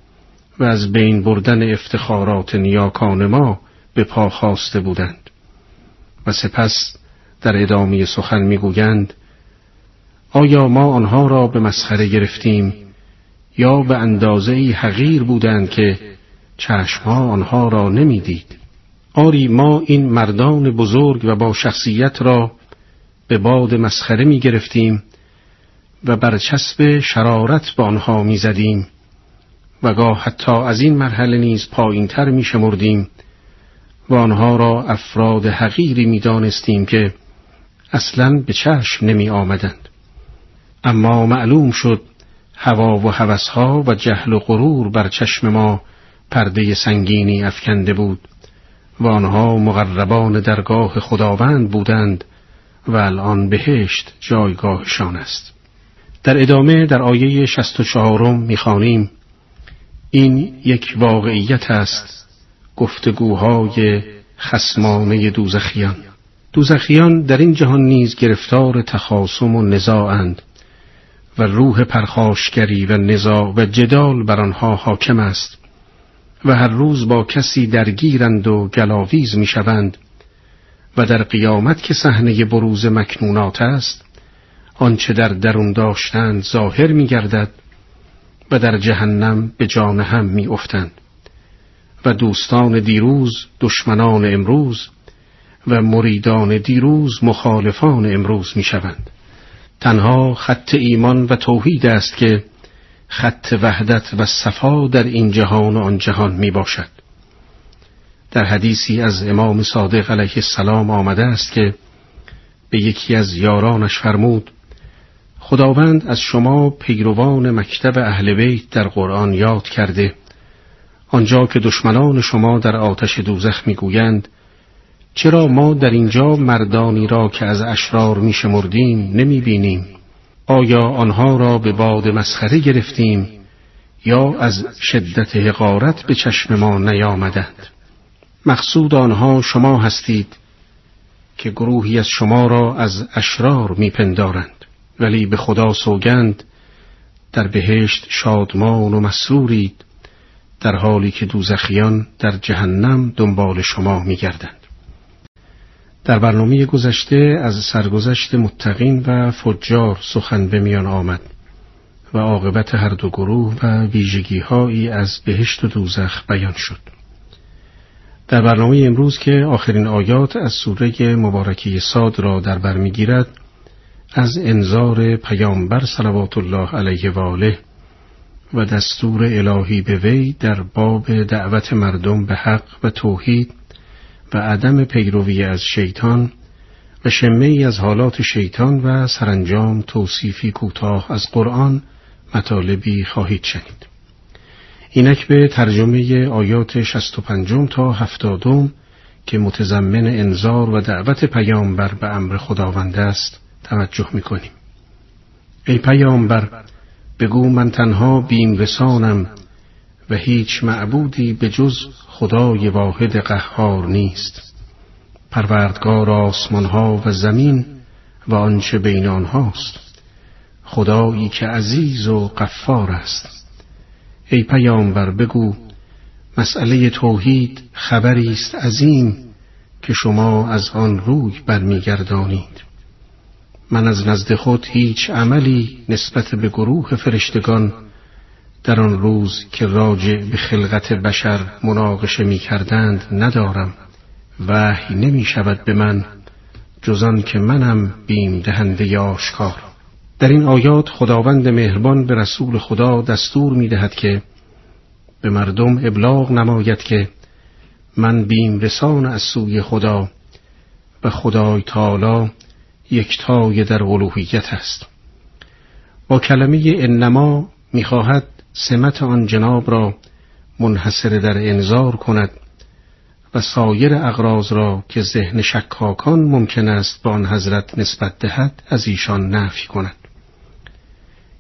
و از بین بردن افتخارات نیاکان ما به پا خواسته بودند. و سپس در ادامه سخن می‌گویند آیا ما آنها را به مسخره گرفتیم یا به اندازه حقیر بودند که چشمها آنها را نمی‌دید؟ آری ما این مردان بزرگ و با شخصیت را به باد مسخره می گرفتیم و برچسب شرارت به آنها می زدیم و گاه حتی از این مرحله نیز پایینتر می شمردیم و آنها را افراد حقیری می دانستیم که اصلا به چشم نمی آمدند اما معلوم شد هوا و هوسها و جهل و غرور بر چشم ما پرده سنگینی افکنده بود و آنها مقربان درگاه خداوند بودند و الان بهشت جایگاهشان است. در ادامه در آیه شست و چهارم می‌خوانیم این یک واقعیت است گفتگوهای خسمانه دوزخیان. دوزخیان در این جهان نیز گرفتار تخاصم و نزاعند
و روح پرخاشگری و نزاع و جدال بر آنها حاکم است و هر روز با کسی درگیرند و گلاویز می‌شوند و در قیامت که صحنه بروز مکنونات است آنچه در درون داشتند ظاهر می گردد و در جهنم به جان هم می افتند و دوستان دیروز دشمنان امروز و مریدان دیروز مخالفان امروز می شوند. تنها خط ایمان و توحید است که خط وحدت و صفا در این جهان و آن جهان می باشد. در حدیثی از امام صادق علیه السلام آمده است که به یکی از یارانش فرمود خداوند از شما پیروان مکتب اهل بیت در قرآن یاد کرده آنجا که دشمنان شما در آتش دوزخ می‌گویند چرا ما در اینجا مردانی را که از اشرار میشمردیم نمی‌بینیم؟ آیا آنها را به باد مسخره گرفتیم یا از شدت حقارت به چشم ما نیامدند؟ مقصود آنها شما هستید که گروهی از شما را از اشرار میپندارند ولی به خدا سوگند در بهشت شادمان و مسرورید. در حالی که دوزخیان در جهنم دنبال شما میگردند در برنامه گذشته از سرگذشت متقین و فجار سخن به میان آمد و عاقبت هر دو گروه و ویژگی از بهشت و دوزخ بیان شد. در برنامه امروز که آخرین آیات از سوره مبارکی صاد را در بر می‌گیرد از انظار پیامبر صلوات الله علیه و آله و دستور الهی به وی در باب دعوت مردم به حق و توحید و عدم پیروی از شیطان و شمه ای از حالات شیطان و سرانجام توصیفی کوتاه از قرآن مطالبی خواهید شنید. اینک به ترجمه آیات 65 تا 70 که متضمن انذار و دعوت پیامبر به امر خداوند است توجه می‌کنیم. ای پیامبر بگو من تنها بیم رسانم و هیچ معبودی به جز خدای واحد قهار نیست. پروردگار آسمانها و زمین و آنچه بین آنهاست. خدایی که عزیز و قفار است. ای پیامبر بگو مسئله توحید خبری است عظیم که شما از آن روی برمیگردانید. من از نزد خود هیچ عملی نسبت به گروه فرشتگان در آن روز که راجع به خلقت بشر مناقشه می کردند ندارم. وحی نمی شود به من جزان که منم بیم دهنده آشکار. در این آیات خداوند مهربان به رسول خدا دستور می دهد که به مردم ابلاغ نماید که من بیم رسان از سوی خدا و خدای تعالی یکتای در الوهیت است با کلمه انما می‌خواهد سمت آن جناب را منحصر در انذار کند و سایر اغراض را که ذهن شکاکان ممکن است به آن حضرت نسبت دهد از ایشان نفی کند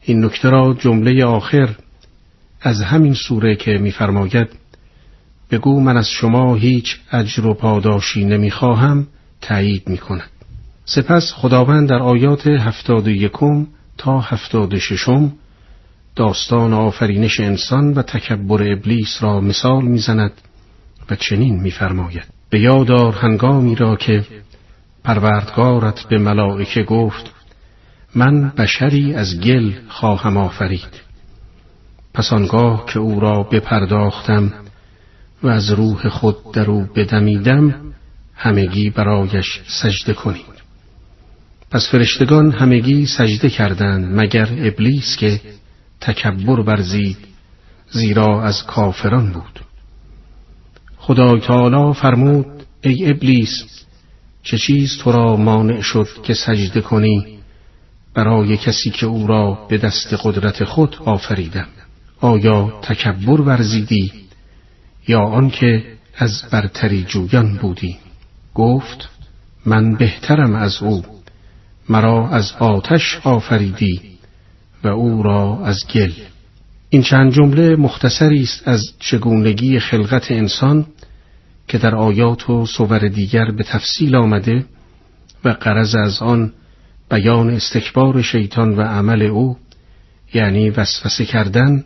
این نکته را جمله آخر از همین سوره که میفرماید بگو من از شما هیچ اجر و پاداشی نمی‌خواهم تایید می کند. سپس خداوند در آیات هفتاد یکم تا هفتاد ششم داستان آفرینش انسان و تکبر ابلیس را مثال می‌زند و چنین میفرماید. به یادار هنگامی را که پروردگارت به ملائکه گفت من بشری از گل خواهم آفرید. پس آنگاه که او را بپرداختم و از روح خود در او بدمیدم همگی برایش سجده کنید پس فرشتگان همگی سجده کردند مگر ابلیس که تکبر برزید زیرا از کافران بود. خدای تعالی فرمود ای ابلیس چه چیز تو را مانع شد که سجده کنی؟ برای کسی که او را به دست قدرت خود آفریدم. آیا تکبر ورزیدی؟ یا آنکه از برتری جویان بودی؟ گفت من بهترم از او. مرا از آتش آفریدی و او را از گل این چند جمله مختصری است از چگونگی خلقت انسان که در آیات و صور دیگر به تفصیل آمده و قرض از آن بیان استکبار شیطان و عمل او یعنی وسوسه کردن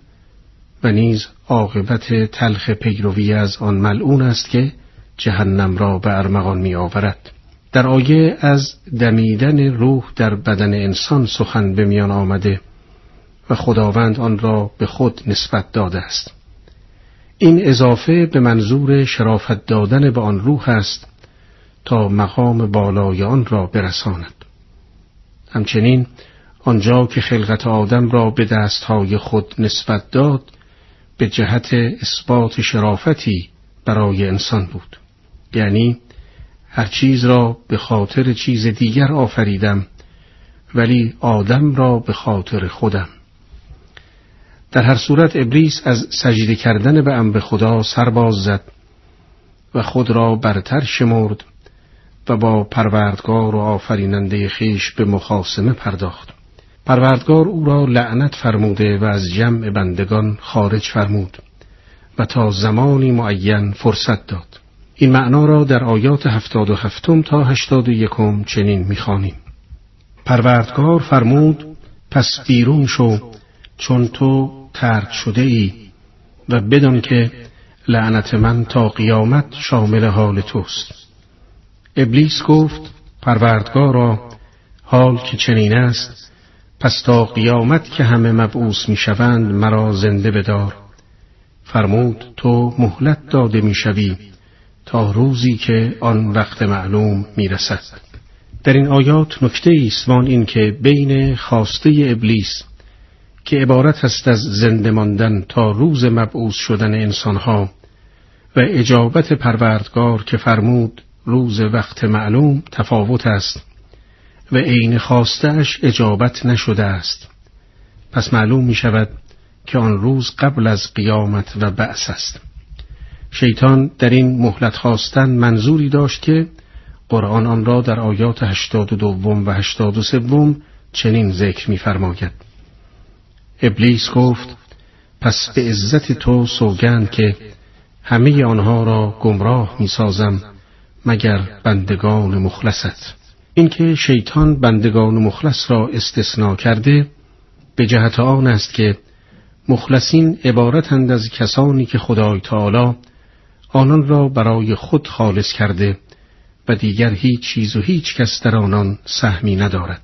و نیز عاقبت تلخ پیروی از آن ملعون است که جهنم را به ارمغان می آورد. در آیه از دمیدن روح در بدن انسان سخن به میان آمده و خداوند آن را به خود نسبت داده است. این اضافه به منظور شرافت دادن به آن روح است تا مقام بالای آن را برساند. همچنین آنجا که خلقت آدم را به دستهای خود نسبت داد به جهت اثبات شرافتی برای انسان بود یعنی هر چیز را به خاطر چیز دیگر آفریدم ولی آدم را به خاطر خودم. در هر صورت ابلیس از سجده کردن به امر خدا سرباز زد و خود را برتر شمرد و با پروردگار و آفریننده خیش به مخاسمه پرداخت. پروردگار او را لعنت فرموده و از جمع بندگان خارج فرمود و تا زمانی معین فرصت داد. این معنا را در آیات هفتاد و هفتم تا هشتاد و یکم چنین می‌خوانیم. پروردگار فرمود پس بیرون شو چون تو ترد شده ای و بدان که لعنت من تا قیامت شامل حال توست. ابلیس گفت پروردگارا حال که چنین است پس تا قیامت که همه مبعوث می‌شوند مرا زنده بدار. فرمود تو مهلت داده می‌شوی. تا روزی که آن وقت معلوم می‌رسد. در این آیات نکته است وان این که بین خواسته ابلیس که عبارت است از زنده ماندن تا روز مبعوث شدن انسانها و اجابت پروردگار که فرمود روز وقت معلوم تفاوت است و عین خواستش اجابت نشده است. پس معلوم می شود که آن روز قبل از قیامت و بعث است. شیطان در این مهلت خواستن منظوری داشت که قرآن آن را در آیات هشتاد و دوم و هشتاد و سوم چنین ذکر می‌فرماید. ابلیس گفت پس به عزت تو سوگند که همه آنها را گمراه می‌سازم مگر بندگان مخلصت. اینکه شیطان بندگان مخلص را استثنا کرده به جهت آن است که مخلصین عبارتند از کسانی که خدای تعالی آنان را برای خود خالص کرده و دیگر هیچ چیز و هیچ کس در آنان سهمی ندارد.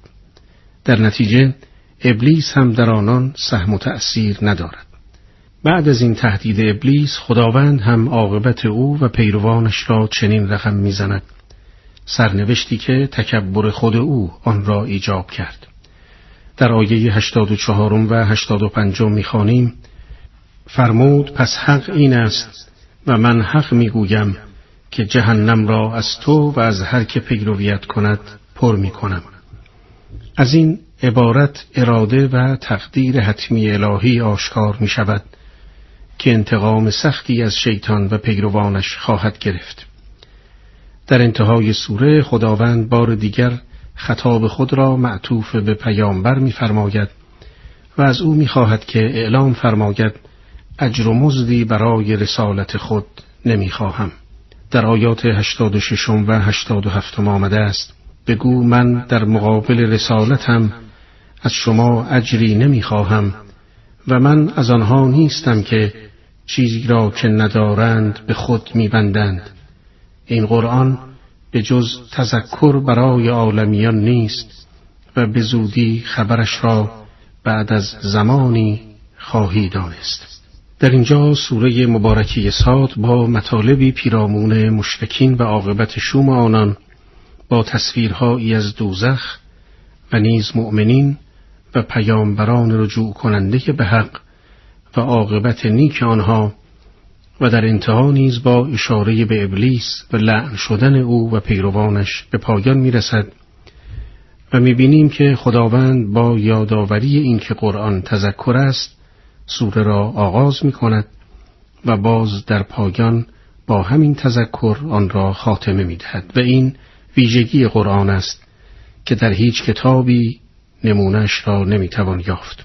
در نتیجه ابلیس هم در آنان سهم و تأثیر ندارد. بعد از این تهدید ابلیس خداوند هم عاقبت او و پیروانش را چنین رقم می‌زند. سرنوشتی که تکبر خود او آن را ایجاب کرد. در آیه 84 و 85 می‌خوانیم فرمود پس حق این است و من حق می‌گویم که جهنم را از تو و از هر که پیرویت کند پر می‌کنم. از این عبارت اراده و تقدیر حتمی الهی آشکار می شود که انتقام سختی از شیطان و پیروانش خواهد گرفت. در انتهای سوره خداوند بار دیگر خطاب خود را معطوف به پیامبر می‌فرماید و از او می‌خواهد که اعلام فرماید اجر و مزدی برای رسالت خود نمی‌خواهم. در آیات 86 و 87 آمده است بگو من در مقابل رسالتم از شما اجری نمی‌خواهم و من از آنها نیستم که چیزی را که ندارند به خود میبندند این قرآن به جز تذکر برای عالمیان نیست و به زودی خبرش را بعد از زمانی خواهی دانست در اینجا سوره مبارکی ساد با مطالبی پیرامون مشرکین و عاقبت شوم آنان با تصویرهایی از دوزخ و نیز مؤمنین و پیامبران رجوع کننده به حق و عاقبت نیک آنها و در انتها نیز با اشاره به ابلیس و لعن شدن او و پیروانش به پایان می رسد و می بینیم که خداوند با یادآوری اینکه قرآن تذکر است سوره را آغاز می کند و باز در پایان با همین تذکر آن را خاتمه می دهد و این ویژگی قرآن است که در هیچ کتابی نمونش را نمی توان یافت.